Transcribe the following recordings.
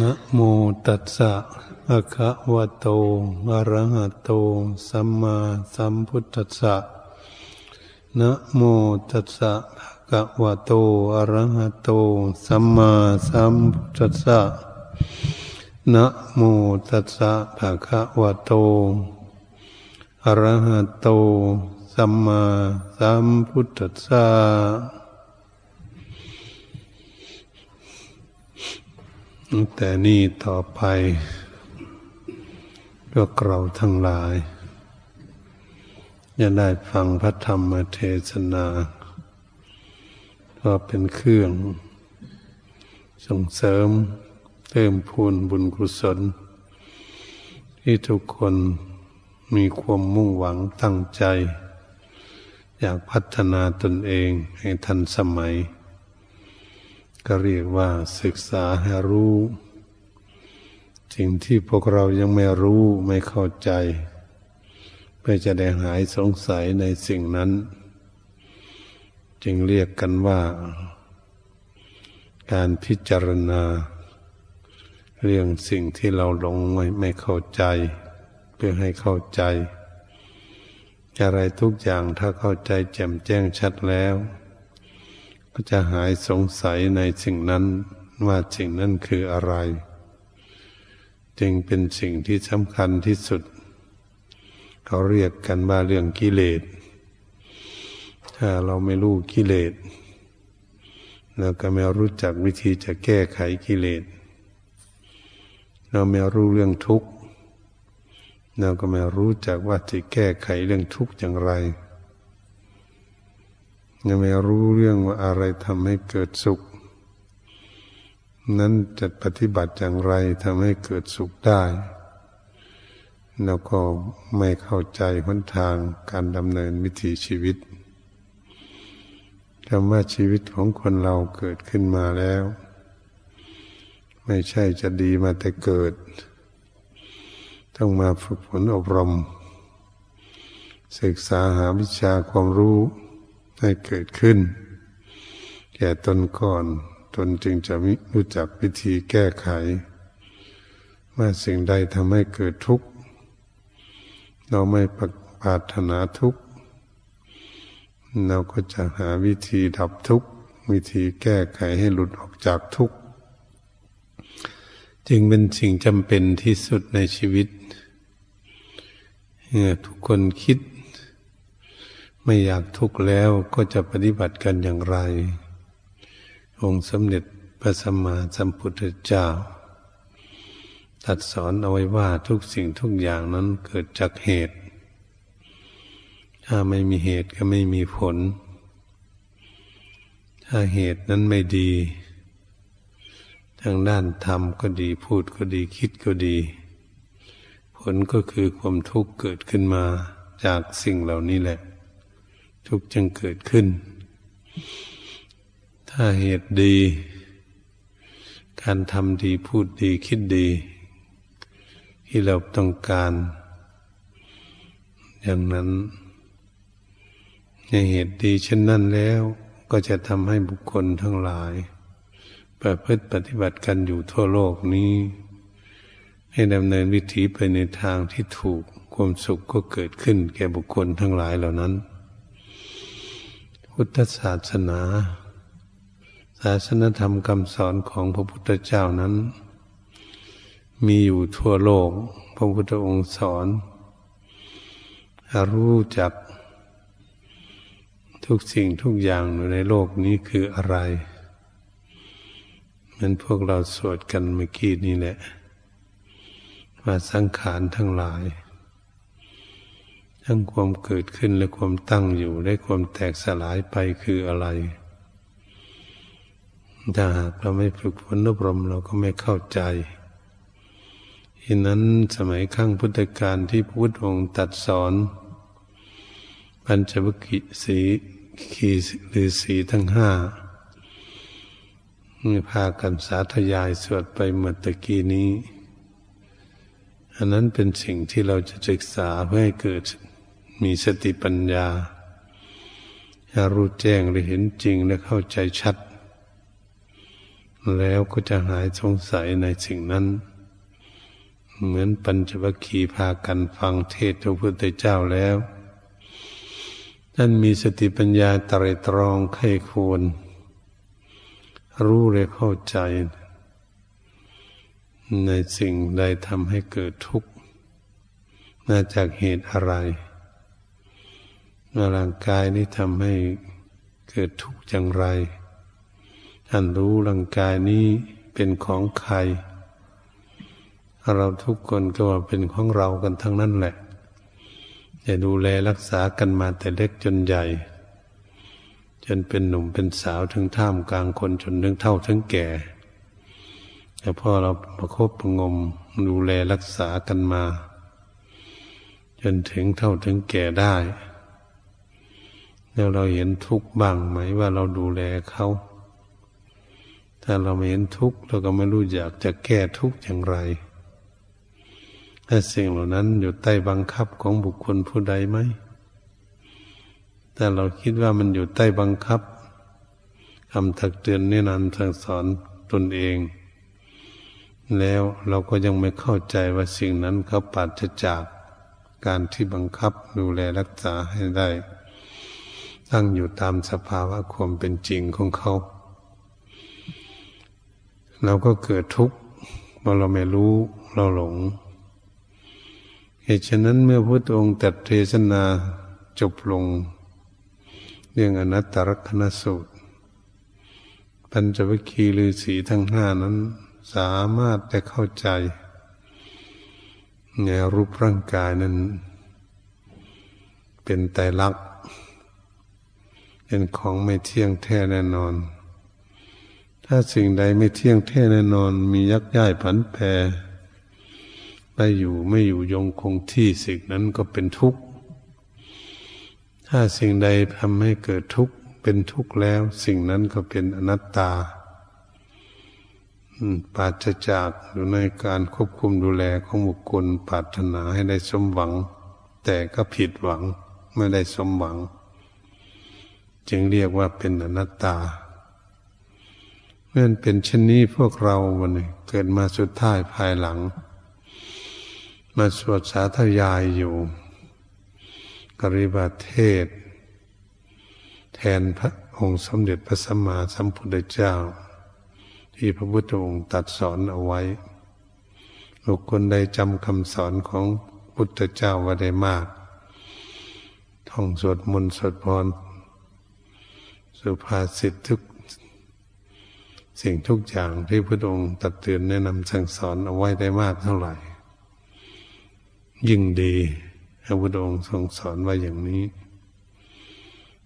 นะโมตัสสะภะคะวะโตอะระหะโต สัมมาสัมพุทธัสสะนะโมตัสสะภะคะวะโตอะระหะโต สัมมาสัมพุทธัสสะนะโมตัสสะภะคะวะโตอะระหะโต สัมมาสัมพุทธัสสะ แต่นี่ต่อไปพวกเราทั้งหลายจะได้ฟังพระธรรมเทศนาก็เป็นเครื่อง ส่งเสริมเติมพูนบุญกุศล ที่ทุกคนมีความมุ่งหวังตั้งใจ อยากพัฒนาตนเองให้ทันสมัย ก็เรียกว่าศึกษาให้รู้สิ่งที่พวกเรายังไม่รู้ไม่เข้าใจเพื่อจะได้หายสงสัยในสิ่งนั้น จึงเรียกกันว่า การพิจารณา เรื่องสิ่งที่เราหลงไม่ไม่เข้าใจ เพื่อให้เข้าใจ อะไรทุกอย่างถ้าเข้าใจแจ่มแจ้งชัดแล้ว ก็จะหายสงสัยในสิ่งนั้นว่าสิ่งนั้นคืออะไร จึงเป็นสิ่งที่สำคัญที่สุด เขาเรียกกันว่าเรื่องกิเลส ถ้าเราไม่รู้กิเลสเราก็ไม่รู้จักวิธีจะแก้ไขกิเลส เราไม่รู้เรื่องทุกข์เราก็ไม่รู้จักว่าจะแก้ไขเรื่องทุกข์อย่างไร ยังไม่รู้เรื่องว่าอะไรทำให้เกิดสุข นั้นจะปฏิบัติอย่างไรทำให้เกิดสุขได้ แล้วก็ไม่เข้าใจหนทางการดำเนินวิถีชีวิตคำว่าชีวิตของคนเราเกิดขึ้นมาแล้ว ไม่ใช่จะดีมาแต่เกิด ต้องมาฝึกฝนอบรม ศึกษาหาวิชาความรู้ ให้เกิดขึ้น แก่ตนก่อนตนจึงจะรู้จักวิธีแก้ไข ว่าสิ่งใดทำให้เกิดทุกข์ เราไม่ปรารถนาทุกข์ เราก็จะหาวิธีดับทุกข์ วิธีแก้ไขให้หลุดออกจากทุกข์ จึงเป็นสิ่งจำเป็นที่สุดในชีวิตทุกคนคิด ไม่อยากทุกข์แล้วก็จะปฏิบัติกันอย่างไร องค์สมเด็จพระสัมมาสัมพุทธเจ้าตัดสอนเอาไว้ว่าทุกสิ่งทุกอย่างนั้นเกิดจากเหตุ ถ้าไม่มีเหตุก็ไม่มีผล ถ้าเหตุนั้นไม่ดี ทางด้านธรรมก็ดีพูดก็ดีคิดก็ดี ผลก็คือความทุกข์เกิดขึ้นมาจากสิ่งเหล่านี้แหละ ทุกจึงเกิดขึ้น ถ้าเหตุดี การทำดีพูดดีคิดดี ที่เราต้องการ อย่างนั้นในเหตุดีเช่นนั้นแล้วก็จะทำให้บุคคลทั้งหลาย ประพฤติปฏิบัติกันอยู่ทั่วโลกนี้ ให้ดำเนินวิถีไปในทางที่ถูกความสุขก็เกิดขึ้นแก่บุคคลทั้งหลายเหล่านั้น พุทธศาสนา ศาสนธรรมคำสอนของพระพุทธเจ้านั้น มีอยู่ทั่วโลก พระพุทธองค์สอนรู้จัก ทุกสิ่งทุกอย่างในโลกนี้คืออะไรมันพวกเราสวดกันเมื่อกี้นี่แหละว่าสังขารทั้งหลาย ทั้งความเกิดขึ้นและความตั้งอยู่และความแตกสลายไปคืออะไร ถ้าหากเราไม่ฝึกฝนอบรมเราก็ไม่เข้าใจเหนนั้นสมัยข้างพุทธกาลที่พุทธองค์ตัดสอนปัญจวัคคีสีขีหรือสีทั้งห้าพากันสาธยายสวดไปเมื่อตะกี้นี้ อันนั้นเป็นสิ่งที่เราจะศึกษาเพื่อให้เกิด มีสติปัญญารู้แจ้งหรือเห็นจริงและเข้าใจชัด แล้วก็จะหายสงสัยในสิ่งนั้น เหมือนปัญจวัคคีย์พากันฟังเทศพระพุทธเจ้าแล้วท่านมีสติปัญญาตรตรองไข้ควร รู้เลยเข้าใจ ในสิ่งใดทำให้เกิดทุกข์มาจากเหตุอะไร ร่างกายนี้ทำให้เกิดทุกข์อย่างไร ท่านรู้ร่างกายนี้เป็นของใคร เราทุกคนก็ว่าเป็นของเรากันทั้งนั้นแหละจะดูแลรักษากันมาแต่เล็กจนใหญ่ จนเป็นหนุ่มเป็นสาวถึงท่ามกลางคนจนถึงเท่าถึงแก่ แต่พอเราประคบประงมดูแลรักษากันมา จนถึงเท่าถึงแก่ได้ แล้วเราเห็นทุกข์บ้างไหมว่าเราดูแลเขาถ้าเราไม่เห็นทุกข์เราก็ไม่รู้อยากจะแก้ทุกข์อย่างไรถ้าสิ่งเหล่านั้นอยู่ใต้บังคับของบุคคลผู้ใดไหมแต่เราคิดว่ามันอยู่ใต้บังคับคำถักเตือนแนะนำสั่งสอนตนเอง แล้วเราก็ยังไม่เข้าใจว่าสิ่งนั้นเขาปัดจะจากการที่บังคับดูแลรักษาให้ได้ ตั้งอยู่ตามสภาวะความเป็นจริงของเขา เราก็เกิดทุกข์เมื่อเราไม่รู้เราหลง เหตุฉะนั้นเมื่อพระองค์ตัดเทศนาจบลง เรื่องอนัตตลกนสูตร ปัญจวัคคีย์ฤาษีทั้งห้านั้น สามารถจะเข้าใจในรูปร่างกายนั้น เป็นไตรลักษณ เป็นของไม่เที่ยงแท้แน่นอน ถ้าสิ่งใดไม่เที่ยงแท้แน่นอน มียักย้ายผันแปรไปอยู่ไม่อยู่ยงคงที่สิ่งนั้นก็เป็นทุกข์ ถ้าสิ่งใดทำให้เกิดทุกข์เป็นทุกข์แล้ว สิ่งนั้นก็เป็นอนัตตาปราศจากอยู่ในการควบคุมดูแลของบุคคลปรารถนาให้ได้สมหวัง แต่ก็ผิดหวังไม่ได้สมหวัง จึงเรียกว่าเป็นอนัตตาเมื่อเป็นเช่นนี้พวกเราวันนี้เกิดมาสุดท้ายภายหลัง มาสวดสาธยายอยู่ กริบาเทศ แทนพระองค์สมเด็จพระสัมมาสัมพุทธเจ้า ที่พระพุทธองค์ตัดสอนเอาไว้บุคคลได้จำคำสอนของพุทธเจ้าไว้ได้มาก ท่องสวดมนต์สวดพร สุภาษิตทุกสิ่งทุกอย่างที่พระองค์ตัดเตือนแนะนำสั่งสอนเอาไว้ได้มากเท่าไหร่ ยิ่งดีพระพุทธองค์ทรงสอนไว้อย่างนี้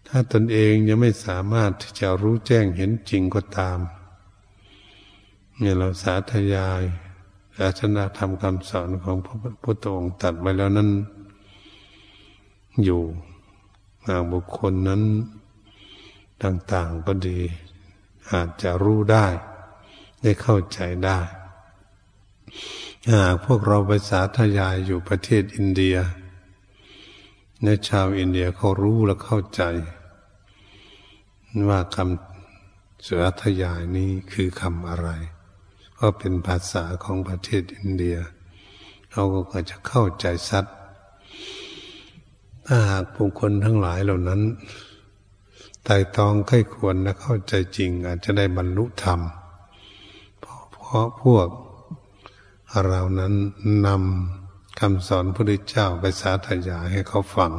ถ้าตนเองยังไม่สามารถที่จะรู้แจ้งเห็นจริงก็ตามเนี่ยเราสาธยายศาสนาธรรมคำสอนของพระพุทธองค์ตัดไว้แล้วนั้น อยู่บุคคลนั้น ต่างๆก็ดี อาจจะรู้ได้ ได้เข้าใจได้หากพวกเราไปสาธยายอยู่ประเทศอินเดียในชาวอินเดียเขารู้และเข้าใจ ว่าคำสาธยายนี้คือคำอะไร ก็เป็นภาษาของประเทศอินเดียเขาก็จะเข้าใจสัดถ้าหากบุคคลทั้งหลายเหล่านั้น ไต่ตองไข้ควรและเข้าใจจริง อาจจะได้บรรลุธรรม เพราะพวกเรานั้นนำคำสอนพระพุทธเจ้าไปสาธยายให้เขาฟัง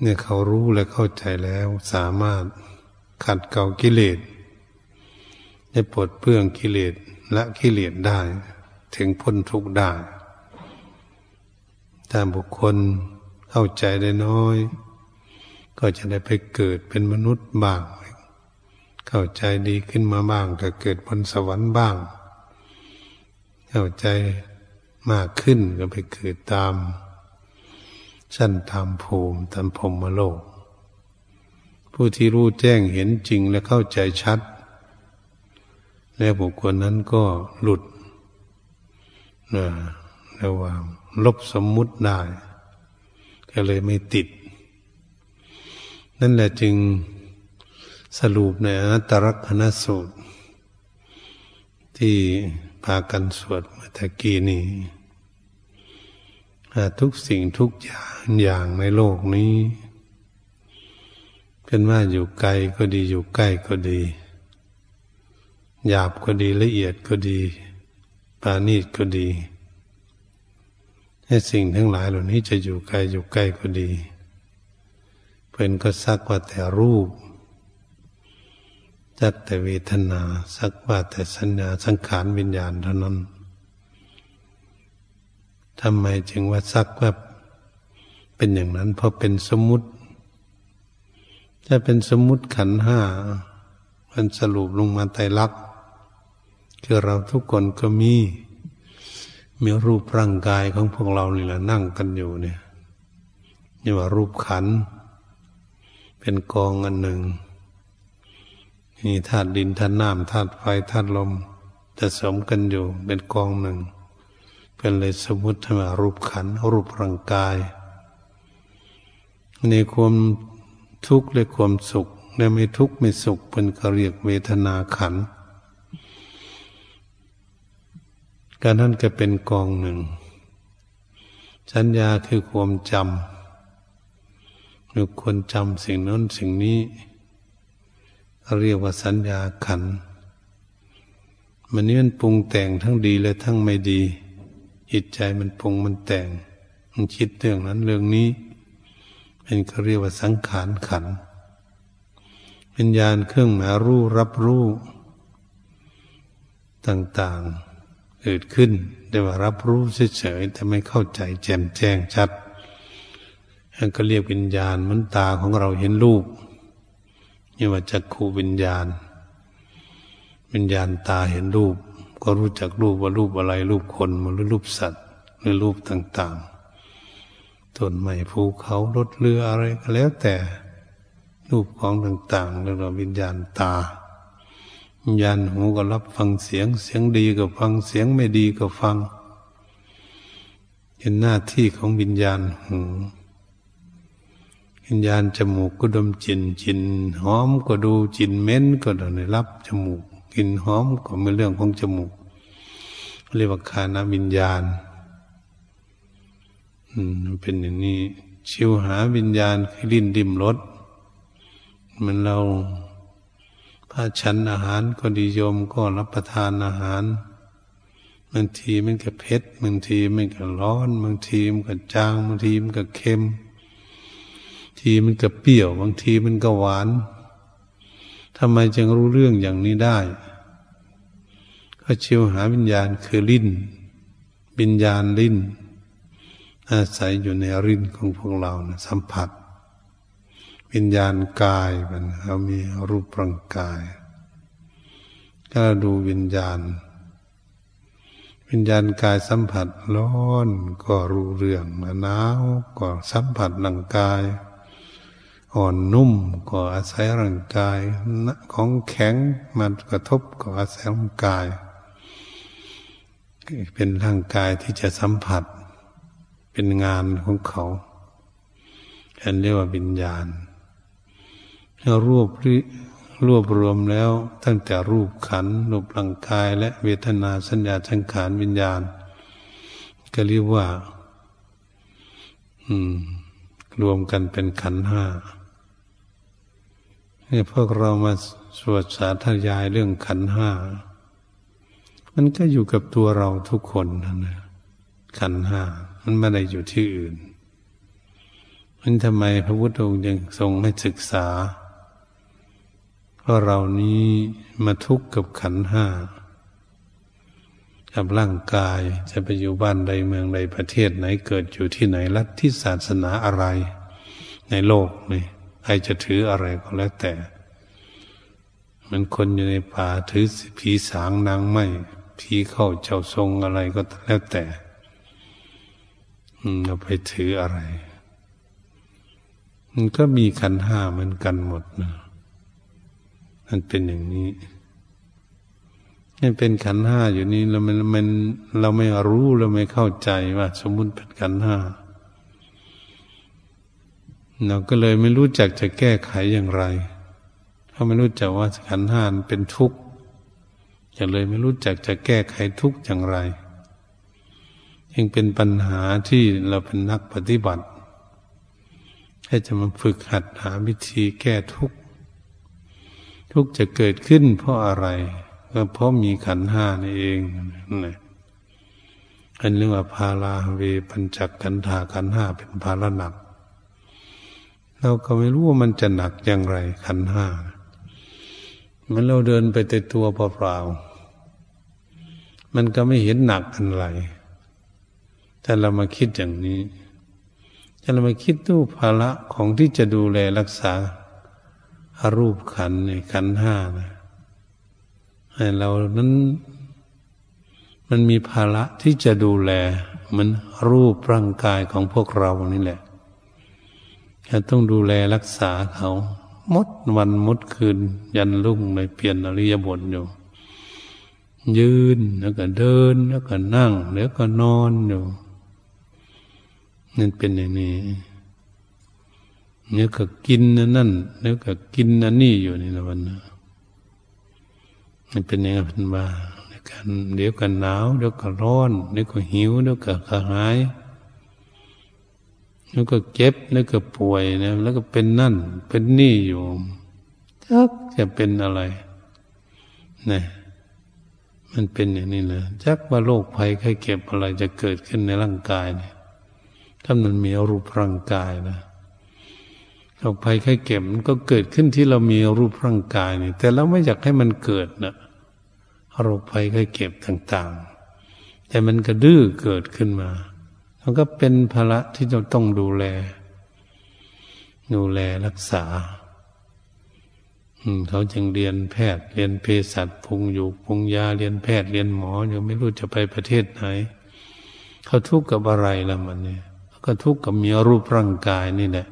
เนี่ยเขารู้และเข้าใจแล้วสามารถขัดเกลากิเลสได้ปลดเปื้องกิเลสและกิเลสได้ ถึงพ้นทุกข์ได้ถ้าบุคคลเข้าใจได้น้อย ก็จะได้ไปเกิดเป็นมนุษย์บ้าง เข้าใจดีขึ้นมาบ้างก็เกิดบนสวรรค์บ้าง เข้าใจมากขึ้นก็ไปเกิดตามชั้นตามภูมิตามพรมโลก ผู้ที่รู้แจ้งเห็นจริงและเข้าใจชัด และบุคคลนั้นก็หลุดนะระหว่างลบสมมุติได้ ก็เลยไม่ติด นั่นแหละจึงสรุปในอนัตตลกนสูตร ที่พากันสวดเมื่อตะกี้นี้ทุกสิ่งทุกอย่างอย่างในโลกนี้เป็นว่าอยู่ไกลก็ดีอยู่ใกล้ก็ดี หยาบก็ดีละเอียดก็ดี ปานีตก็ดีให้สิ่งทั้งหลายเหล่านี้จะอยู่ไกลอยู่ใกล้ก็ดี เพื่อนก็สักว่าแต่รูปจักแต่เวทนา สักว่าแต่สัญญาสังขารวิญญาณเท่านั้นทำไมจึงว่าสักว่าเป็นอย่างนั้น เพราะเป็นสมมุติ ถ้าเป็นสมมุติขันห้ามันสรุปลงมาไตรลักษณ์คือเราทุกคนก็มี มีรูปร่างกายของพวกเรานี่แหละนั่งกันอยู่เนี่ยนี่ว่ารูปขัน เป็นกองอันหนึ่งนี่ธาตุดินธาตุน้ำธาตุไฟธาตุลมจะสมกันอยู่เป็นกองหนึ่ง เป็นเลยสมมติว่ารูปขันรูปร่างกายในความทุกข์และความสุขและไม่ทุกข์ไม่สุขเป็นกเรียกเวทนาขัน การนั้นก็เป็นกองหนึ่ง สัญญาคือความจำ หรือคนจำสิ่งนั้นสิ่งนี้ เรียกว่าสัญญาขัน มันนี่มันปรุงแต่งทั้งดีและทั้งไม่ดี จิตใจมันปรุงมันแต่ง มันคิดเรื่องนั้นเรื่องนี้เป็นเขาเรียกว่าสังขารขันวิญญาณเครื่องหมายรู้รับรู้ต่างๆเกิดขึ้นแต่ว่ารับรู้เฉยๆแต่ไม่เข้าใจแจ่มแจ้งชัด นั่นก็เรียกวิญญาณมันตาของเราเห็นรูปนี่ว่าจักขูวิญญาณ วิญญาณตาเห็นรูป ก็รู้จักรูปว่ารูปอะไร รูปคนหรือรูปสัตว์หรือรูปต่างๆต้นไม้ภูเขารถเรืออะไรก็แล้วแต่ รูปของต่างๆแล้วเราวิญญาณตาวิญญาณหูก็รับฟังเสียงเสียงดีก็ฟังเสียงไม่ดีก็ฟังเป็นหน้าที่ของวิญญาณหู วิญญาณจมูกก็ดมกลิ่นกลิ่นหอมก็ดูกลิ่นเม็นก็ได้รับจมูกกินหอมก็เป็นเรื่องของจมูกเรียกว่าคานาวิญญาณ อืมเป็นอย่างนี้ชิวหาวิญญาณคือลิ้นดิมรสมันเราพาฉันอาหารก็ดีโยมก็รับประทานอาหารบางทีมันก็เผ็ดบางทีมันก็ร้อนบางทีมันก็จางบางทีมันก็เค็ม ทีมันก็เปรี้ยว บางทีมันก็หวานทำไมจึงรู้เรื่องอย่างนี้ได้ ก็เชียวหาวิญญาณคือลิ้นวิญญาณลิ้น อาศัยอยู่ในริ้นของพวกเรานะสัมผัส วิญญาณกายมันเขามีรูปร่างกาย ก็ดูวิญญาณ วิญญาณกายสัมผัสร้อนก็รู้เรื่องหนาวก็สัมผัสร่างกาย อ่อนนุ่มก็อาศัยร่างกาย ของแข็งมันกระทบก็อาศัยร่างกาย เป็นร่างกายที่จะสัมผัส เป็นงานของเขาอันเรียกว่าวิญญาณรวบรวบรวมแล้วตั้งแต่รูปขันรูปร่างกาย และเวทนาสัญญาสังขารวิญญาณ ก็เรียกว่า อืม รวมกันเป็นขันห้า นี่พวกเรามาสวดสาธยายเรื่องขันห้า มันก็อยู่กับตัวเราทุกคนนะขันห้ามันไม่ได้อยู่ที่อื่น มันทำไมพระพุทธองค์ยังทรงให้ศึกษา เพราะเรานี้มาทุกข์กับขันห้ากับร่างกายจะไปอยู่บ้านใดเมืองใดประเทศไหนเกิดอยู่ที่ไหนลัทธิศาสนาอะไร ในโลกนี่ ใครจะถืออะไรก็แล้วแต่ มันคนอยู่ในป่าถือผีสางนางไม้ผีเข้าเจ้าทรงอะไรก็แล้วแต่เราไปถืออะไร มันก็มีขันห้าเหมือนกันหมดนะมันเป็นอย่างนี้นี่เป็นขันห้าอยู่นี่เราไม่เราไม่รู้เราไม่เข้าใจว่า สมมุติเป็นขันห้า เราก็เลยไม่รู้จักจะแก้ไขอย่างไรเขาไม่รู้จักว่าขันธ์ห้าเป็นทุกข์จะเลยไม่รู้จักจะแก้ไขทุกข์อย่างไรยังเป็นปัญหาที่เราเป็นนักปฏิบัติให้จะมาฝึกหัดหาวิธีแก้ทุกข์ทุกข์จะเกิดขึ้นเพราะอะไร ก็เพราะมีขันห้านี่เองนะอันเรื่องว่าพาลาเวปัญจกันธาขันห้าเป็นภาระหนัก เราก็ไม่รู้ว่ามันจะหนักอย่างไร ขันห้ามันเราเดินไปแต่ตัวเปล่าๆมันก็ไม่เห็นหนักอะไรแต่เรามาคิดอย่างนี้ถ้าเรามาคิดตู้ภาระของที่จะดูแลรักษาอารูปขันในขันห้านะให้เรานั้นมันมีภาระที่จะดูแล มันรูปร่างกายของพวกเรานี่แหละ จะต้องดูแลรักษาเขามดวันมดคืน ยันลุ่งในเปลี่ยนอริยบทอยู่ ยืนแล้วก็เดินแล้วก็นั่ง แล้วก็นอนอยู่นั่นเป็นอย่างนี้เนี่ยก็กินนั่นแล้วก็กินอันนี้อยู่นี่นะวันนะมันเป็นอย่างนี้เป็นว่ากันเดี๋ยวก็หนาวเดี๋ยวก็ร้อนเดี๋ยวก็หิวเดี๋ยวก็กระหาย แล้วก็เจ็บแล้วก็ป่วยนะแล้วก็เป็นนั่น เป็นนี่อยู่จักจะเป็นอะไรนะมันเป็นอย่างนี้นะจักว่าโรคภัยไข้เก็บอะไรจะเกิดขึ้นในร่างกายเนี่ยถ้ามันมีรูปร่างกายนะโรคภัยไข้เก็บมันก็เกิดขึ้นที่เรามีรูปร่างกายนี่แต่เราไม่อยากให้มันเกิดนะโรคภัยไข้เก็บต่าง ๆ แต่มันก็ดื้อเกิดขึ้นมา มันก็เป็นภาระที่เราต้องดูแล ดูแลรักษาเขาจึงเรียนแพทย์ เรียนเภสัชพุงอยู่พุงยาเรียนแพทย์เรียนหมอยังไม่รู้จะไปประเทศไหน เขาทุกข์กับอะไรล่ะมันเนี่ยก็ทุกข์กับมีรูปร่างกายนี่แหละ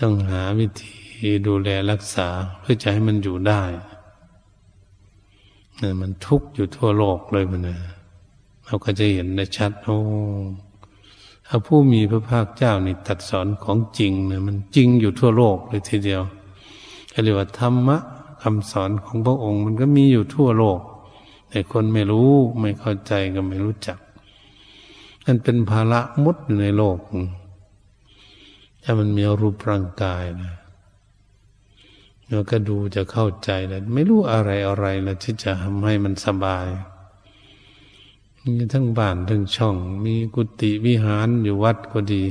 ต้องหาวิธีดูแลรักษาเพื่อจะให้มันอยู่ได้นี่มันทุกข์อยู่ทั่วโลกเลยมันเนะ เราก็จะเห็นได้ชัดโอ้ถ้าผู้มีพระภาคเจ้านี่ตัดสอนของจริงเนี่ยมันจริงอยู่ทั่วโลกเลยทีเดียวเรียกว่าธรรมะคำสอนของพระองค์ มันก็มีอยู่ทั่วโลก แต่คนไม่รู้ไม่เข้าใจก็ไม่รู้จักนั่นเป็นภาระมุดอยู่ในโลก ถ้ามันมีรูปร่างกายนะเราก็ดูจะเข้าใจแล้วไม่รู้อะไรอะไรแล้วที่จะทำให้มันสบาย มีทั้งบ้านทั้งช่อง มีกุฏิวิหารอยู่วัดก็ดี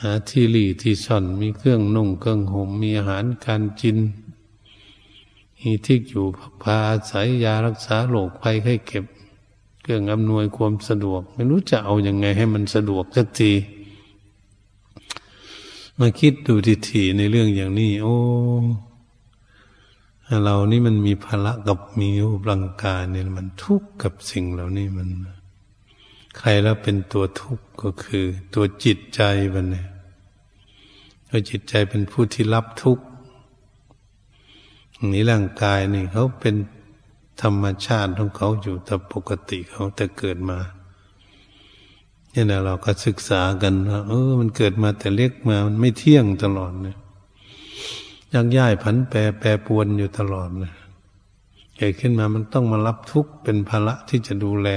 หาที่หลีที่ซ่อนมีเครื่องนุ่งเครื่องห่มมีอาหารการกินมีที่อยู่พาอาศัยยารักษาโรคภัยไข้เก็บ เครื่องอำนวยความสะดวก ไม่รู้จะเอาอยัางไงให้มันสะดวกสักทีมาคิดดูทีๆในเรื่องอย่างนี้ โอ้ เรานี่มันมีภาระกับมีรูปร่างกายเนี่ยมันทุกข์กับสิ่งเหล่านี้มัน ใครแล้วเป็นตัวทุกข์ก็คือ ตัวจิตใจมันเนี่ยตัวจิตใจเป็นผู้ที่รับทุกข์นี้ร่างกายนี่เขาเป็นธรรมชาติของเขาอยู่แต่ปกติเขาแต่เกิดมาเนี่นะเราก็ศึกษากันว่าเออ มันเกิดมาแต่เล็กมามันไม่เที่ยงตลอดเนี่ย ยักย้ายผันแปรแปรปวนอยู่ตลอดเลยเกิดขึ้นมามันต้องมารับทุกข์เป็นภาระที่จะดูแล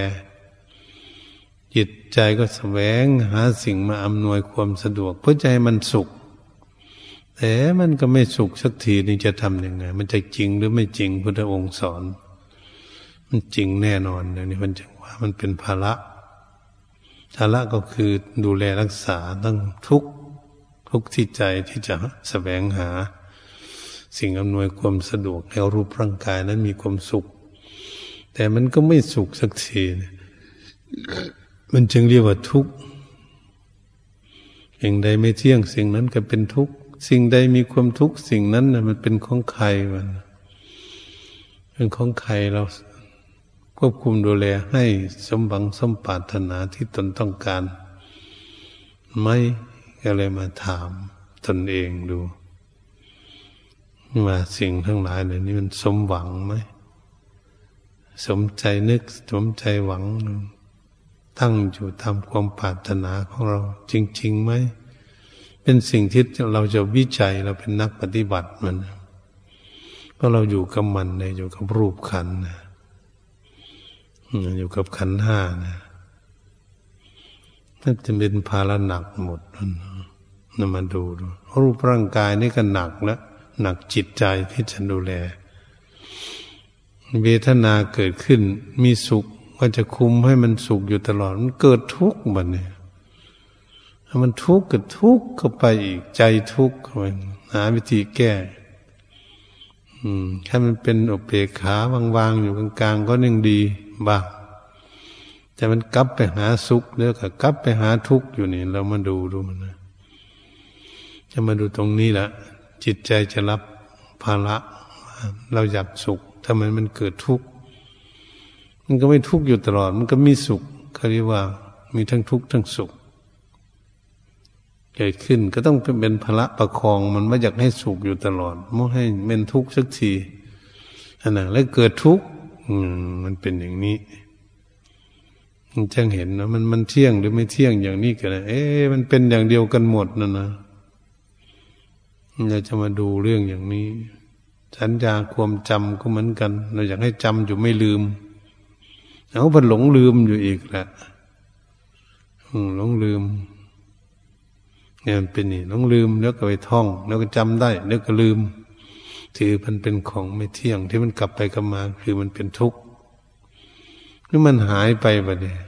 จิตใจก็แสวงหาสิ่งมาอำนวยความสะดวก เพื่อใจมันสุข แต่มันก็ไม่สุขสักทีนี่จะทำยังไง มันจะจริงหรือไม่จริงพุทธองค์สอน มันจริงแน่นอนอย่างนี้มันจึงว่ามันเป็นภาระภาระก็คือดูแลรักษาตั้งทุกทุกที่ใจที่จะแสวงหา สิ่งอำนวยความสะดวกให้รูปร่างกายนั้นมีความสุข แต่มันก็ไม่สุขสักทีมันจึงเรียกว่าทุกข์สิ่งใดไม่เที่ยงสิ่งนั้นก็เป็นทุกข์สิ่งใดมีความทุกข์สิ่งนั้นนะมันเป็นของใครมันเป็นของใครเราควบคุมดูแลให้สมบังสมปรารถนาที่ตนต้องการ ไม่ก็เลยมาถามตนเองดู ว่าสิ่งทั้งหลายเหล่านี้มันสมหวังไหมสมใจนึกสมใจหวัง ตั้งอยู่ทำความปรารถนาของเรา จริงๆไหมเป็นสิ่งที่เราจะวิจัยเราเป็นนักปฏิบัติมันเพราะเราอยู่กับมันเลยอยู่กับรูปขันนะอยู่กับขันห้านะนั่นจะเป็นภาระหนักหมดนั่นมาดูดูรูปร่างกายนี่ก็หนักแล้ว หนักจิตใจที่จะดูแล เวทนาเกิดขึ้น มีสุขก็จะคุมให้มันสุขอยู่ตลอด มันเกิดทุกข์บัดเนี่ยถ้ามันทุกข์ก็ทุกข์เข้าไปอีกใจทุกข์เข้าไปหาวิธีแก้ อืมแค่มันเป็นอเปกขาวางๆอยู่กลางๆก็ยังดีบ้างแต่มันกลับไปหาสุขเนื้อกับกลับไปหาทุกข์อยู่นี่ เรามาดูดูมันนะจะมาดูตรงนี้แหละ จิตใจจะรับภาระเราอยากสุขทำไมมันเกิดทุกข์มันก็ไม่ทุกข์อยู่ตลอด มันก็มีสุขเขาเรียกว่า มีทั้งทุกข์ทั้งสุขเกิดขึ้นก็ต้องเป็นภาระประคองมันไม่อยากให้สุขอยู่ตลอดไม่ให้เป็นทุกข์สักทีอันนั้นแล้วเกิดทุกข์มันเป็นอย่างนี้มันจังเห็นนะมันมันเที่ยงหรือไม่เที่ยงอย่างนี้กันเอ๊ะมันเป็นอย่างเดียวกันหมดนะนะ เราจะมาดูเรื่องอย่างนี้ สัญญาความจำก็เหมือนกัน เราอยากให้จำอยู่ไม่ลืม เอาพันหลงลืมอยู่อีกแหละหลงลืมเนี่ยมันเป็นนี่หลงลืมแล้วก็ไปท่อง แล้วก็จำได้ แล้วก็ลืม ถือมันเป็นของไม่เที่ยงที่มันกลับไปกลับมา คือมันเป็นทุกข์หรือมันหายไปบะเนี่ย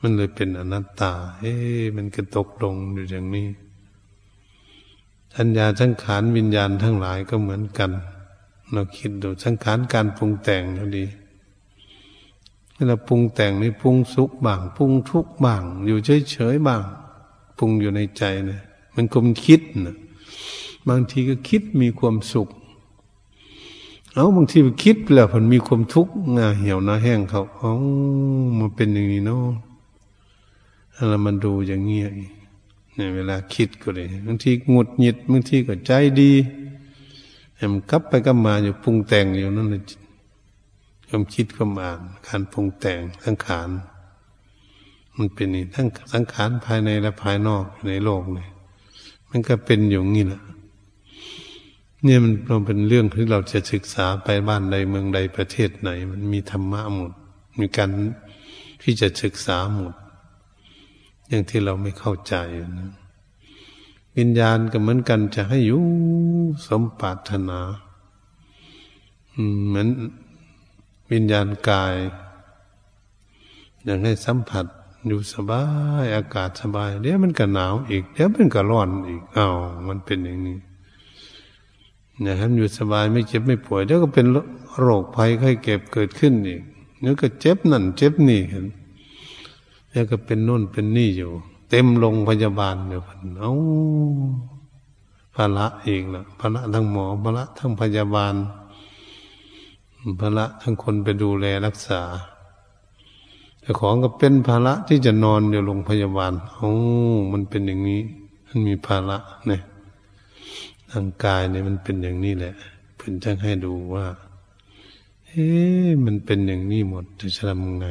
มันเลยเป็นอนัตตา เฮ้มันก็ตกลงอยู่อย่างนี้ สัญญาสังขารวิญญาณทั้งหลายก็เหมือนกัน เราคิดดูสังขารการปรุงแต่งเท่าดีเวลาปรุงแต่งนี่ปรุงสุขบ้างปรุงทุกข์บ้าง อยู่เฉยๆบ้างปรุงอยู่ในใจเนี่ยมันก็มันคิดนะบางทีก็คิดมีความสุข เอาบางทีคิดแล้วมันมีความทุกข์งาเหี่ยวหน้าแห้งเขาอ๋อมันเป็นอย่างนี้เนาะแล้วมันดูอย่างเงี้ย เนี่ยเวลาคิดก็เลยบางทีงดหงิดบางทีก็ใจดีแอมกลับไปก็มาอยู่ปรุงแต่งอยู่นั่นเลยความคิดความอ่านการปรุงแต่งสังขารมันเป็นนี่ทั้งสังขารภายในและภายนอกในโลกเนี่ยมันก็เป็นอย่างนี้แหละเนี่ยมันเราเป็นเรื่องที่เราจะศึกษาไปบ้านใดเมืองใดประเทศไหน มันมีธรรมะหมด มีการที่จะศึกษาหมด อย่างที่เราไม่เข้าใจนะวิญญาณก็เหมือนกันจะให้อยู่สมปรารถนาเหมือนวิญญาณกาย อยากให้สัมผัสอยู่สบายอากาศสบาย เดี๋ยวมันก็หนาวอีก เดี๋ยวมันก็ร้อนอีกอ้าวมันเป็นอย่างนี้อยากให้อยู่สบายไม่เจ็บไม่ป่วยเดี๋ยวก็เป็นโรคภัยไข้เก็บเกิดขึ้นอีกเดี๋ยวก็เจ็บนั่นเจ็บนี่เห็น แล้วก็เป็นนู่นเป็นนี่อยู่ เต็มโรงพยาบาลเดี๋ยวเอาภาระเองละภาระทั้งหมอภาระทั้งพยาบาลภาระทั้งคนไปดูแลรักษาแต่ของก็เป็นภาระที่จะนอนอยู่โรงพยาบาลโอ้มันเป็นอย่างนี้ มันมีภาระเนี่ยทางกายเนี่ยมันเป็นอย่างนี้แหละเพื่อนจะให้ดูว่าเฮ้มันเป็นอย่างนี้หมดจะทำไง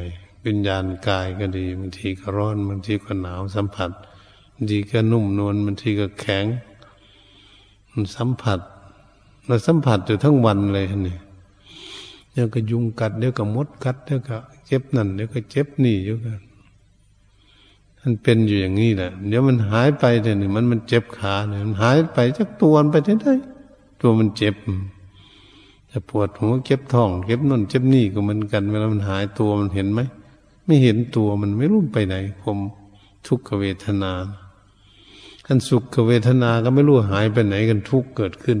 วิญญาณกายก็ดีบางทีก็ร้อนบางทีก็หนาวสัมผัสบางทีก็นุ่มนวลบางทีก็แข็งมันสัมผัสเราสัมผัสอยู่ทั้งวันเลยนี่เดี๋ยวก็ยุงกัดเดี๋ยวก็มดกัดเดี๋ยวก็เจ็บนั่นเดี๋ยวก็เจ็บนี่อยู่กันมันเป็นอยู่อย่างนี้แหละ เดี๋ยวมันหายไปเดี๋ยวนี้มันมันเจ็บขาเนี่ยมันหายไปจากตัวมันไปได้ตัวมันเจ็บจะปวดหัวเจ็บท้องเจ็บนั่นเจ็บนี่ก็เหมือนกันเวลามันหายตัวมันเห็นไหม ไม่เห็นตัวมันไม่รู้ไปไหนผมทุกขเวทนาขันสุขเวทนาก็ไม่รู้หายไปไหนกันทุกเกิดขึ้น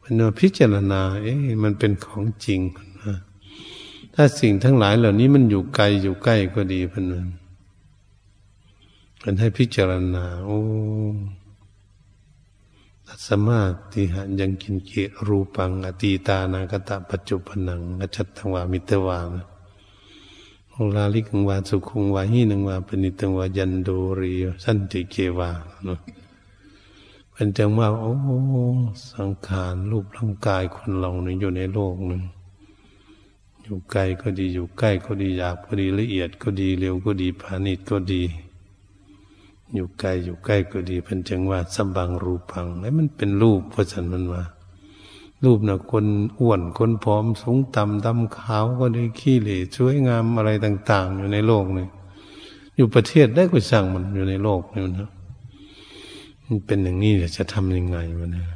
มันพิจารณา เอ๊ะมันเป็นของจริงนะถ้าสิ่งทั้งหลายเหล่านี้มันอยู่ไกลอยู่ใกล้ก็ดีพันมันมันให้พิจารณา โอ้ตัสมาติหันยังกินเกรูปัง อตีตานากตะปัจจุปนังอชัตถวามิตวานะ ลาลิกังวาสุขุงวาหินังวาปณิตังวายันโดรีสันติเกวาเนาะเป็นจังว่าโอ้สังขารรูปร่างกายคนเราเนี่ยอยู่ในโลกหนึ่งอยู่ไกลก็ดีอยู่ใกล้ก็ดีอยากก็ดีละเอียดก็ดีเร็วก็ดีผานิดก็ดี อยู่ไกลอยู่ใกล้ก็ดีเป็นจังว่าสัมบังรูปังไอ้มันเป็นรูปเพราะฉันมันว่า รูปนะคนอ้วนคนผอมสูงต่ำดำขาวก็ได้ขี้เหร่สวยงามอะไรต่าง ๆ อยู่ในโลกนี่อยู่ประเทศได้ก็สั่งมันอยู่ในโลกนี่นะมันเป็นอย่างนี้จะทำยังไงวะเนี่ย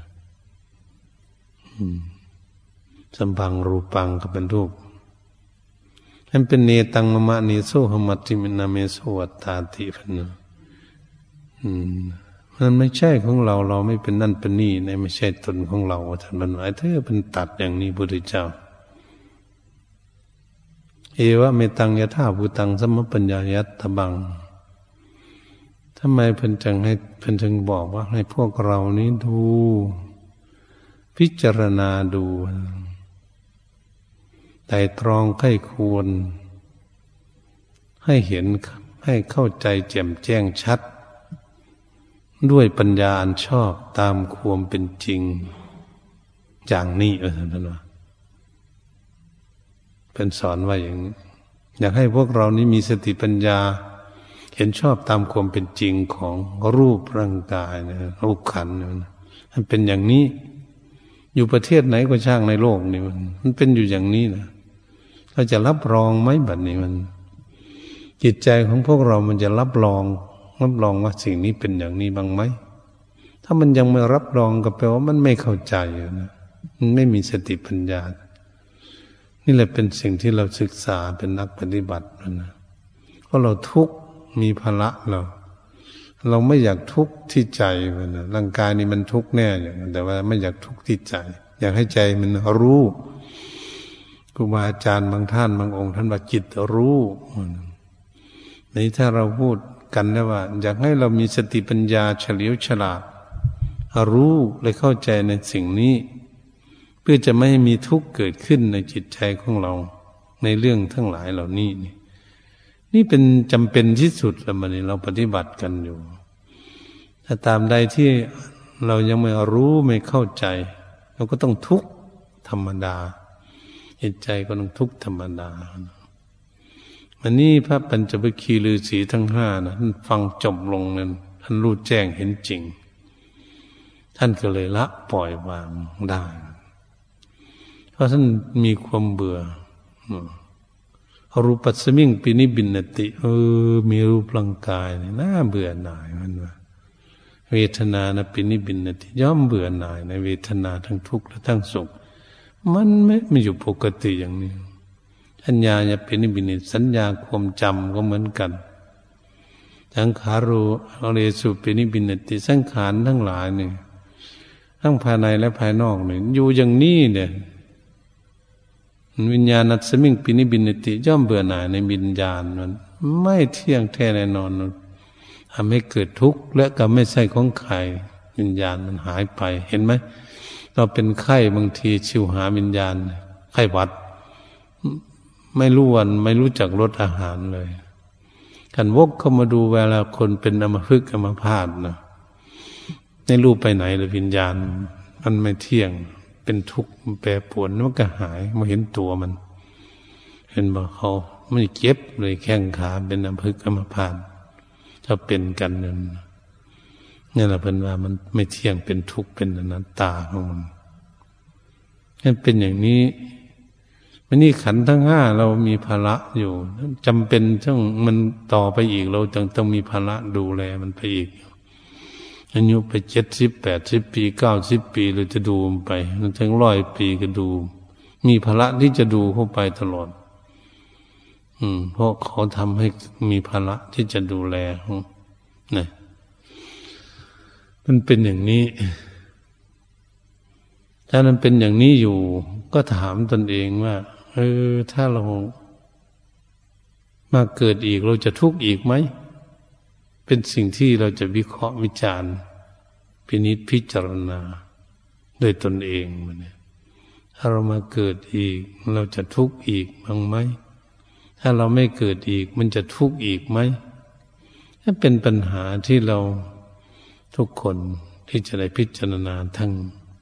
สัมพังรูปังก็เป็นรูปมันเป็นเนตังมะมะเนโซหมัตติมินาเมโสวัตตาติพันนะมั นไม่ใช่ของเราเราไม่เป็นนั่นเป็นนี่ในไม่ใช่ตนของเราท่านบรรยายเธอเป็นตัดอย่างนี้พุทธเจ้า เอวะเมตังยะธาภูตังสมปัญญายัตถบังทำไมเพิ่นจังให้เพิ่นจึงบอกว่าให้พวกเรานี้ดู พิจารณาดูไต่ตรองไข้ควร ให้เห็นให้เข้าใจแจ่มแจ้งชัด ด้วยปัญญาอันชอบตามความเป็นจริง อย่างนี้เออท่านว่าเป็นสอนว่าอย่างนี้ อยากให้พวกเรานี้มีสติปัญญา เห็นชอบตามความเป็นจริงของรูปร่างกายนะรูปขันธ์มันเป็นอย่างนี้ อยู่ประเทศไหนก็ช่างในโลกนี่มันมันเป็นอยู่อย่างนี้นะเราจะรับรองไหมแบบนี้มัน จิตใจของพวกเรามันจะรับรอง รับรองว่าสิ่งนี้เป็นอย่างนี้บ้างไหม ถ้ามันยังไม่รับรองก็แปลว่ามันไม่เข้าใจนะมันไม่มีสติปัญญา นี่แหละเป็นสิ่งที่เราศึกษาเป็นนักปฏิบัตินะเพราะเราทุกข์มีภาระเราเราไม่อยากทุกข์ที่ใจมันนะร่างกายนี่มันทุกข์แน่อย่างแต่ว่าไม่อยากทุกข์ที่ใจ อยากให้ใจมันรู้ครูบาอาจารย์บางท่านบางองค์ ท่านว่าจิตรู้นี่ถ้าเราพูด กันนะว่า อยากให้เรามีสติปัญญาเฉลียวฉลาด รู้และเข้าใจในสิ่งนี้ เพื่อจะไม่ให้มีทุกข์เกิดขึ้นในจิตใจของเรา ในเรื่องทั้งหลายเหล่านี้ นี่นี่เป็นจำเป็นที่สุดแล้วมันเราปฏิบัติกันอยู่ ถ้าตามใดที่เรายังไม่รู้ไม่เข้าใจ เราก็ต้องทุกข์ธรรมดาจิตใจก็ต้องทุกข์ธรรมดา วันนี้พระปัญจวัคคีย์ฤาษีทั้งห้านะท่านฟังจบลงนั้นท่านรู้แจ้งเห็นจริง ท่านก็เลยละปล่อยวางได้ เพราะท่านมีความเบื่อรูปัสมิงปินิบินติ เออ มีรูปร่างกายนี่น่าเบื่อหน่ายมันว่าเวทนานะปินิบินติย่อมเบื่อหน่ายในเวทนาทั้งทุกข์และทั้งสุข มันไม่ไม่อยู่ปกติอย่างนี้ สัญญาจะเป็นนิบินิสัญญาความจำก็เหมือนกัน สังขารูอเรสุเป็นนิบินติสังขารทั้งหลายเนี่ยทั้งภายในและภายนอกเนี่ยอยู่อย่างนี้เนี่ยวิญญาณัสมิงปินิบินติย่อมเบื่อหน่ายในวิญญาณมันไม่เที่ยงแท้แน่นอนทำให้เกิดทุกข์และก็ไม่ใช่ของใครวิญญาณมันหายไปเห็นไหมเราเป็นไข้บางทีชิวหาวิญญาณ ไข้หวัด ไม่รู้วันไม่รู้จักรสอาหารเลยกันวกเข้ามาดูเวลาคนเป็นอมพึกอมพาตนะไม่รู้ไปไหนเลยวิญญาณ มันไม่เที่ยง เป็นทุกข์แปรปวนมันก็หายมาเห็นตัวมัน เห็นบอกเขาไม่เก็บเลยแข้งขาเป็นอมพึกอมพาตถ้าเป็นกันนั่นนี่แหละเป็นว่ามันไม่เที่ยงเป็นทุกข์เป็นอนัตตาของมันนั่นเป็นอย่างนี้ มันนี่ขันทั้งห้าเรามีภาระอยู่จำเป็นต้องมันต่อไปอีกเราจึงต้องมีภาระดูแลมันไปอีกอายุไปเจ็ดสิบแปดสิบปีเก้าสิบปีเราจะดูมันไปถึงร้อยปีก็ดู มีภาระที่จะดูเข้าไปตลอด อืม เพราะเขาทำให้มีภาระที่จะดูแลนะมันเป็นอย่างนี้ ถ้ามันเป็นอย่างนี้อยู่ ก็ถามตนเองว่า เออ ถ้าเรามาเกิดอีกเราจะทุกข์อีกไหม เป็นสิ่งที่เราจะวิเคราะห์วิจารณ์พินิจพิจารณาด้วยตนเองมันเนี่ยถ้าเรามาเกิดอีก เราจะทุกข์อีกบ้างไหม ถ้าเราไม่เกิดอีก มันจะทุกข์อีกไหมนั่นเป็นปัญหาที่เราทุกคนที่จะได้พิจารณาทั้ง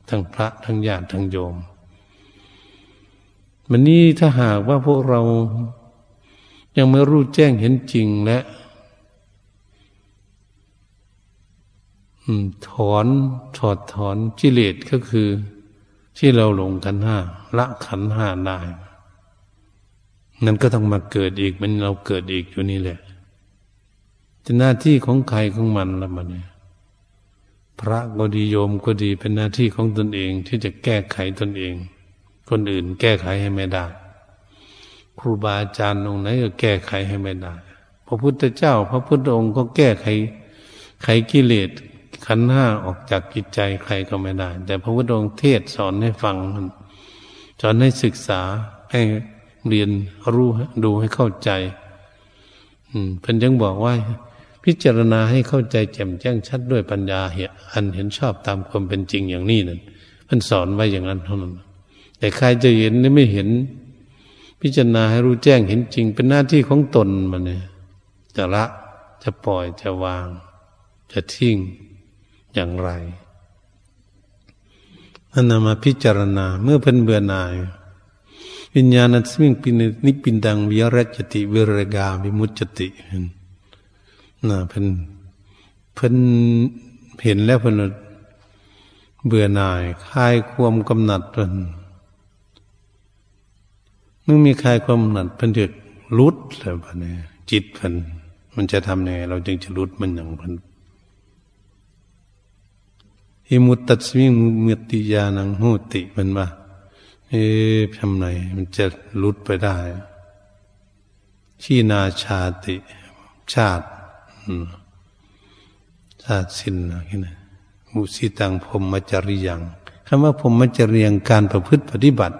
ทั้งพระทั้งญาติทั้งโยม วันนี้ถ้าหากว่าพวกเรายังไม่รู้แจ้งเห็นจริงและถอนถอดถอนกิเลสก็คือ ที่เราหลงขันห้าละขันห้าได้นั่นก็ต้องมาเกิดอีกมันเราเกิดอีกอยู่นี่แหละจะหน้าที่ของใครของมันละมันเนี่ยพระก็ดีโยมก็ดีเป็นหน้าที่ของตนเองที่จะแก้ไขตนเอง คนอื่นแก้ไขให้ไม่ได้ ครูบาอาจารย์องค์ไหนก็แก้ไขให้ไม่ได้ พระพุทธเจ้า พระพุทธองค์ก็แก้ไขไขกิเลสขันห้าออกจากจิตใจใครก็ไม่ได้ แต่พระพุทธองค์เทศสอนให้ฟังสอนให้ศึกษาให้เรียนรู้ดูให้เข้าใจ อืมเพิ่นยังบอกว่า พิจารณาให้เข้าใจแจ่มแจ้งชัดด้วยปัญญาเหอันเห็นชอบตามความเป็นจริงอย่างนี้นั่นเพิ่นสอนไว้อย่างนั้นเท่านั้น แต่ใครจะเห็นหรือไม่เห็น พิจารณาให้รู้แจ้งเห็นจริง เป็นหน้าที่ของตนมันเนี่ยจะละจะปล่อยจะวาง จะทิ้งอย่างไรนั่นนำมาพิจารณาเมื่อเพิ่นเบื่อหน่าย วิญญาณสมิงปินนิปินดังวิรจติวิรกาวิมุจติน่ะเพิ่นเพิ่นเห็นแล้วเพิ่นเบื่อหน่ายคลายความกำหนัดเพิ่น เมื่อมีคลายความหนัดพิ่นจะลุดแล้วพะเนี่ยจิตพิ่นมันจะทำยังไงเราจึงจะลุดมันอย่างพิ่นอิมุตตัสมิมุติยานังโหติมันว่าเอ๊ะทำไงมันจะลุดไปได้ชีนาชาติ ชาติชาติสิ้นนะแค่นั้นมุสิตังพรมจริยังคำว่าพรมจริยังการประพฤติปฏิบัติ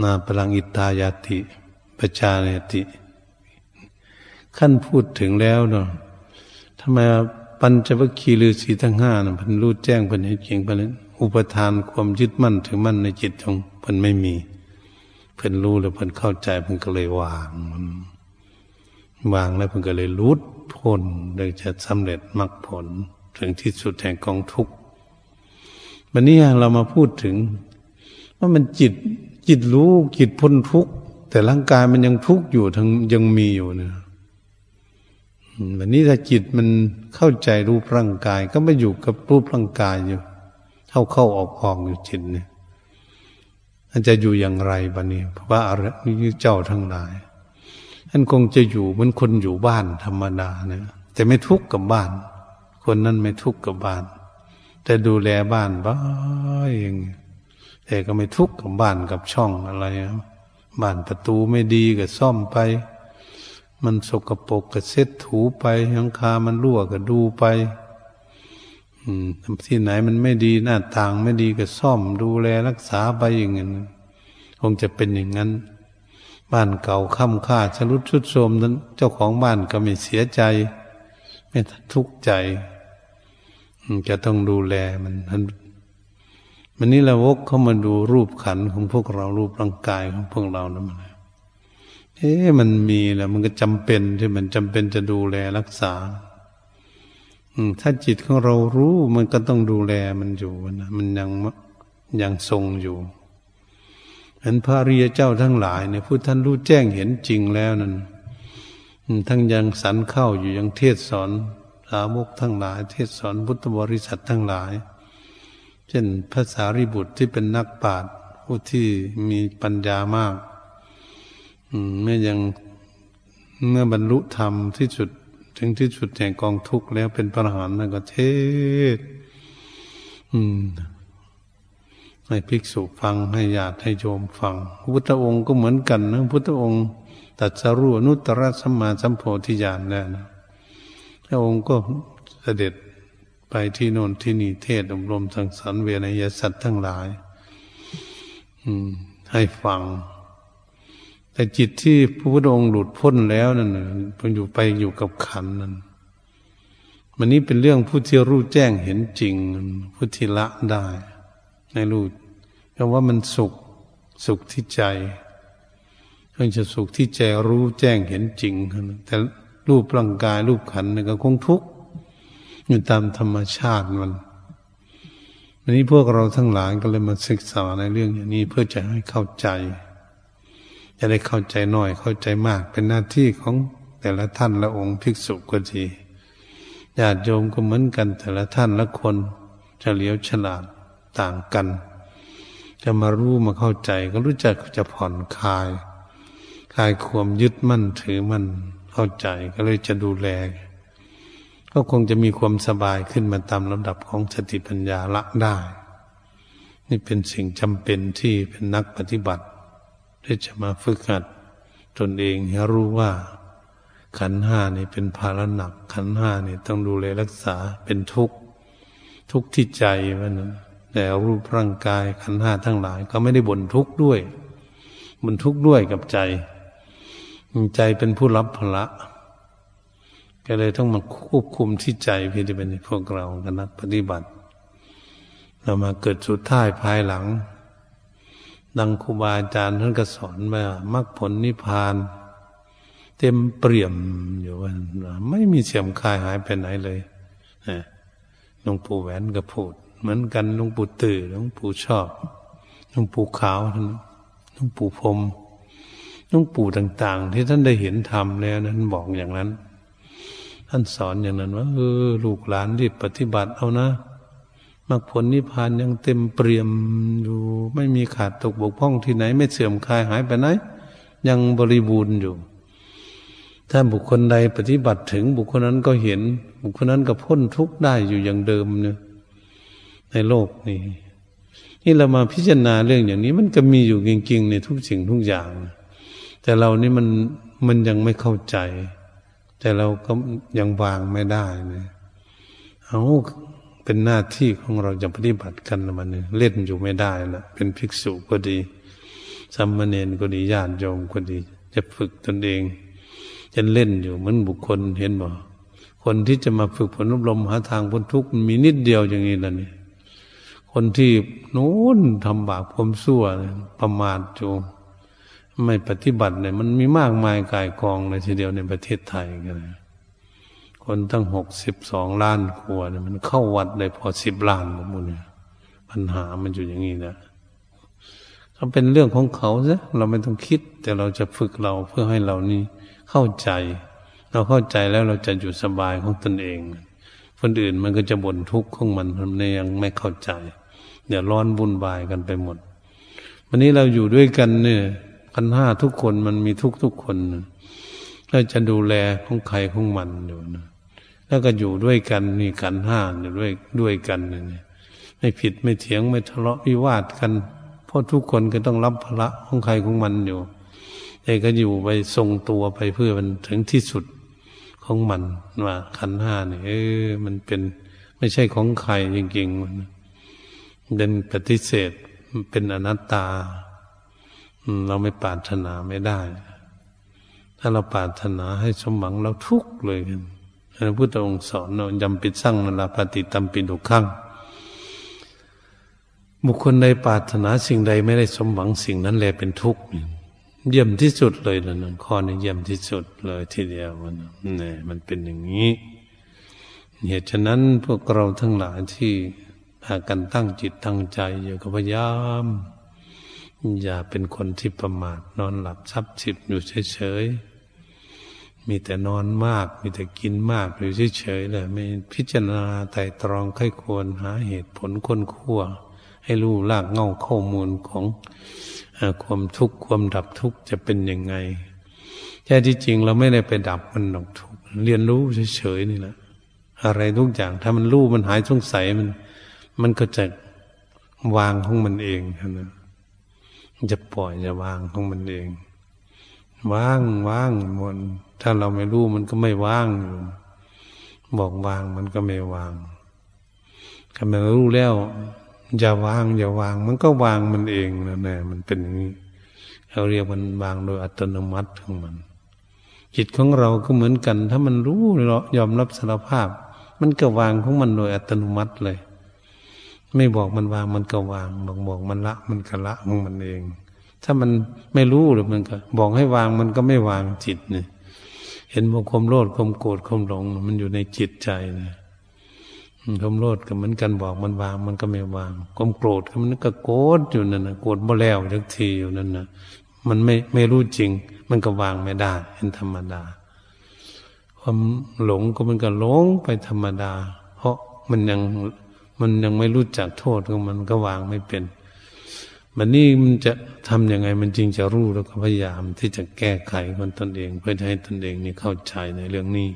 นาพลังอิตายาติประชาเนติ ขั้นพูดถึงแล้วเนาะทำไมปัญจวัคคีย์ฤาษีทั้งห้านะพันรู้แจ้งพันเห็นจริงพันอุปทานความยึดมั่นถือมั่นในจิตของพิ่นไม่มีเพิ่นรู้แล้วเพิ่นเข้าใจเพิ่นก็เลยวางมันวางแล้วเพิ่นก็เลยรุดพ้นเลยจะสำเร็จมรรคผล ถึงที่สุดแห่งกองทุกข์วันนี้เรามาพูดถึง ว่ามันจิต จิตรู้จิตพ้นทุกข์แต่ร่างกายมันยังทุกข์อยู่ทั้งยังมีอยู่เนี่ยวันนี้ถ้าจิตมันเข้าใจรูปร่างกาย ก็ไม่อยู่กับรูปร่างกายอยู่เข้าเข้าออกออกอยู่จิตเนี่ยมันจะอยู่อย่างไรบ้านี้พระอริยเจ้าทั้งหลายท่านคงจะอยู่เหมือนคนอยู่บ้านธรรมดาเนี่ยแต่ไม่ทุกข์กับบ้าน คนนั้นไม่ทุกข์กับบ้าน แต่ดูแลบ้านบ้าอย่าง แต่ก็ไม่ทุกข์กับบ้านกับช่องอะไรบ้านประตูไม่ดีก็ซ่อมไป มันสกปรกก็เซ็ตถูไปยังคามันรั่วก็ดูไปที่ไหนมันไม่ดีหน้าต่างไม่ดีก็ซ่อมดูแลรักษาไปอย่างนั้นคงจะเป็นอย่างนั้น บ้านเก่าค่ำค่าชรุดชุดโทมนั้นเจ้าของบ้านก็ไม่เสียใจ ไม่ทุกข์ใจจะต้องดูแลมัน มันนี้เราวกเข้ามาดูรูปขันของพวกเรารูปร่างกายของพวกเรานะมันเอ๊ะมันมีแหล้วมันก็จำเป็นที่มันจำเป็นจะดูแลรักษาถ้าจิตของเรารู้มันก็ต้องดูแลมันอยู่นะมันยังยังทรงอยู่เห็นพระริยเจ้าทั้งหลายเนี่ยผู้ท่านรู้แจ้งเห็นจริงแล้วนั่นทั้งยังสันเข้าอยู่ยังเทศสอนสาวกทั้งหลาย เทศสอนพุทธบริษัททั้งหลาย เช่นภาษาริบุตรที่เป็นนักปราชญ์ผู้ที่มีปัญญามากเมื่อยังเมื่อบรรลุธรรมที่สุดถึงที่สุดแห่งกองทุกข์แล้วเป็นพระอรหันต์ก็เทศให้ภิกษุฟังให้ญาติให้โยมฟังพระพุทธองค์ก็เหมือนกันนะพุทธองค์ตัดสรู้นุตตรสัมมาสัมโพธิญาณแล้วนะพระองค์ก็เสด็จ ไปที่โน่นที่นี่เทศอบรมสังสรรเวนยสัตว์ทั้งหลาย อืม ให้ฟัง แต่จิตที่พระพุทธองค์หลุดพ้นแล้วนั่นมันอยู่ไปอยู่กับขันนั่นมันนี้เป็นเรื่องผู้ที่รู้แจ้งเห็นจริงผู้ที่ละได้ในรู้เพราะว่ามันสุขสุขที่ใจเพื่อจะสุขที่ใจรู้แจ้งเห็นจริงแต่รูปร่างกายรูปขันนี่ก็คงทุกข์ อยู่ตามธรรมชาติมันวันนี้พวกเราทั้งหลายก็เลยมาศึกษาในเรื่องอย่างนี้เพื่อจะให้เข้าใจ จะได้เข้าใจน้อยเข้าใจมาก เป็นหน้าที่ของแต่ละท่านละองค์ภิกษุก็ดีญาติโยมก็เหมือนกันแต่ละท่านละคนจะเฉลียวฉลาดต่างกัน จะมารู้มาเข้าใจก็รู้จักจะผ่อนคลายคลายความยึดมั่นถือมั่นเข้าใจก็เลยจะดูแล ก็คงจะมีความสบายขึ้นมาตามลำดับของสติปัญญาละได้ นี่เป็นสิ่งจำเป็นที่เป็นนักปฏิบัติ ที่จะมาฝึกหัดตนเองให้รู้ว่า ขันห้านี่เป็นภาระหนัก ขันห้านี่ต้องดูแลรักษาเป็นทุกข์ ทุกข์ที่ใจมันแต่รูปร่างกายขันห้าทั้งหลาย ก็ไม่ได้บ่นทุกข์ด้วยบ่นทุกข์ด้วยกับใจ ใจเป็นผู้รับภละ ก็เลยต้องมาควบคุมที่ใจพี่ที่เป็นพวกเราคณะปฏิบัติ เรามาเกิดสุดท้ายภายหลัง ดังครูบาอาจารย์ท่านก็สอนว่ามรรคผลนิพพาน เต็มเปี่ยมอยู่ว่าไม่มีเสียมคายหายไปไหนเลยหลวงปู่แหวนก็พูด เหมือนกันหลวงปู่ตื่อหลวงปู่ชอบหลวงปู่ขาวหลวงปู่พรมหลวงปู่ต่าง ๆ ที่ท่านได้เห็นธรรมแล้วนั้นบอกอย่างนั้น ท่านสอนอย่างนั้นว่าเออลูกหลานรีบปฏิบัติเอานะมรรคผลนิพพานยังเต็มเปี่ยมอยู่ ไม่มีขาดตกบกพร่องที่ไหน ไม่เสื่อมคลายหายไปไหน ยังบริบูรณ์อยู่ ถ้าบุคคลใดปฏิบัติถึงบุคคลนั้นก็เห็น บุคคลนั้นก็พ้นทุกข์ได้อยู่อย่างเดิมเนี่ยในโลกนี้นี่เรามาพิจารณาเรื่องอย่างนี้มันก็มีอยู่จริงๆในทุกสิ่งทุกอย่าง แต่เรานี่มันมันยังไม่เข้าใจ แต่เราก็ยังวางไม่ได้นะเอาเป็นหน้าที่ของเราจะปฏิบัติกันมันเนี่ยเล่นอยู่ไม่ได้ละเป็นภิกษุก็ดีสัมมาเนนก็ดีญาติโยมก็ดี จะฝึกตนเองจะเล่นอยู่เหมือนบุคคลเห็นบ่คนที่จะมาฝึกผลอบรมหาทางพ้นทุกข์มีนิดเดียวอย่างนี้แล้วนี่คนที่โน้นทำบาปพมสั่วประมาทจู ไม่ปฏิบัติเนี่ยมันมีมากมายกายกองเลยทีเดียวในประเทศไทยกันคนตั้งหกสิบสองล้านครัวเนี่ยมันเข้าวัดได้พอสิบล้านหมดเนี่ยปัญหามันอยู่อย่างนี้นะก็เป็นเรื่องของเขาซะเราไม่ต้องคิด แต่เราจะฝึกเราเพื่อให้เรานี่เข้าใจ เราเข้าใจแล้วเราจะอยู่สบายของตนเองคนอื่นมันก็จะบ่นทุกข์ของมันมันยังไม่เข้าใจเดี๋ยวร้อนวุ่นวายกันไปหมด วันนี้เราอยู่ด้วยกันเนี่ย ขันห้าทุกคนมันมีทุกทุกคนเราจะดูแลของใครของมันอยู่นะแล้วก็อยู่ด้วยกันมีขันห้าอยู่ด้วยด้วยกันเนี่ยไม่ผิดไม่เถียงไม่ทะเลาะวิวาทกัน เพราะทุกคนก็ต้องรับภาระของใครของมันอยู่แต่ก็อยู่ไปทรงตัวไปเพื่อมันถึงที่สุดของมันว่าขันห้าเนี่ยเออมันเป็นไม่ใช่ของใครจริงๆมันเป็นปฏิเสธเป็นอนัตตา เราไม่ปรารถนาไม่ได้ ถ้าเราปรารถนาให้สมหวังเราทุกข์เลยกันพระพุทธองค์สอนเรายำปิดสร้างนลาปฏิตัมปิดุขังบุคคลใดปรารถนาสิ่งใดไม่ได้สมหวังสิ่งนั้นแลเป็นทุกข์เยี่ยมที่สุดเลยนะนั่นข้อนี้เยี่ยมที่สุดเลยทีเดียวมันนี่มันเป็นอย่างนี้ เหตุฉะนั้นพวกเราทั้งหลายที่พากันตั้งจิตตั้งใจอยู่กับพยายาม อย่าเป็นคนที่ประมาทนอนหลับซับสิบอยู่เฉยๆ มีแต่นอนมาก มีแต่กินมากอยู่เฉยๆเลยไม่พิจารณาไต่ตรองไข้ควรหาเหตุผลค้นคั่วให้รู้ลากเงาข้อมูลของความทุกข์ความดับทุกข์จะเป็นยังไงแท้ที่จริงเราไม่ได้ไปดับมันหรอกทุกเรียนรู้เฉยๆนี่แหละอะไรทุกอย่างถ้ามันรู้มันหายสงสัยมัน มันก็จะวางของมันเองนะ จะปล่อยจะวางของมันเอง ว่างว่างหมดถ้าเราไม่รู้มันก็ไม่ว่างอยู่บอกวางมันก็ไม่วางถ้ามันรู้แล้วอย่าวางอย่าวาง มันก็วางมันเองนะเนี่ยมันเป็นอย่างนี้เราเรียกมันวางโดยอัตโนมัติของมัน จิตของเราก็เหมือนกัน ถ้ามันรู้เรายอมรับสารภาพ มันก็วางของมันโดยอัตโนมัติเลย ไม่บอกมันวางมันก็วางบอกบอกมันละ มันก็ละของมันเอง ถ้ามันไม่รู้หรือมันก็ บอกให้วางมันก็ไม่วางจิตเนี่ย เห็นว่าความโลภความโกรธความหลง มันอยู่ในจิตใจเนี่ยความโลภก็เหมือนกันบอกมันวาง มันก็ไม่วาง ความโกรธก็มันก็โกรธอยู่นั่นนะโกรธบ่แล้วทักทีอยู่นั่นนะมันไม่ไม่รู้จริง มันก็วางไม่ได้เป็นธรรมดา ความหลงก็มันก็หลงไปธรรมดา เพราะมันยัง มันยังไม่รู้จักโทษของมันก็วางไม่เป็นมันนี่มันจะทํำยังไงมันจริงจะรู้แล้วก็พยายามที่จะแก้ไขคนตนเอง เพื่อให้ตนเองนี่เข้าใจในเรื่องนี้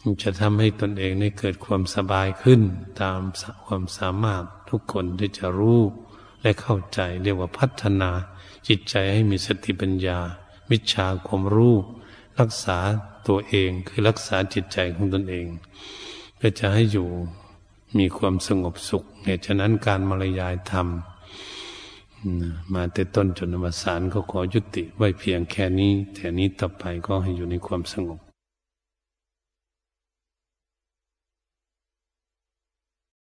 มันจะทำให้ตนเองได้เกิดความสบายขึ้น ตามความสามารถทุกคนที่จะรู้และเข้าใจเรียกว่าพัฒนาจิตใจให้มีสติปัญญาวิชาความรู้ รักษาตัวเองคือรักษาจิตใจของตนเองเพื่อจะให้อยู่ มีความสงบสุขเหตุฉะนั้นการมารยายธรรมมาแต่ต้นจนอวสานก็ขอยุติไว้เพียงแค่นี้ แต่นี้ต่อไปก็ให้อยู่ในความสงบ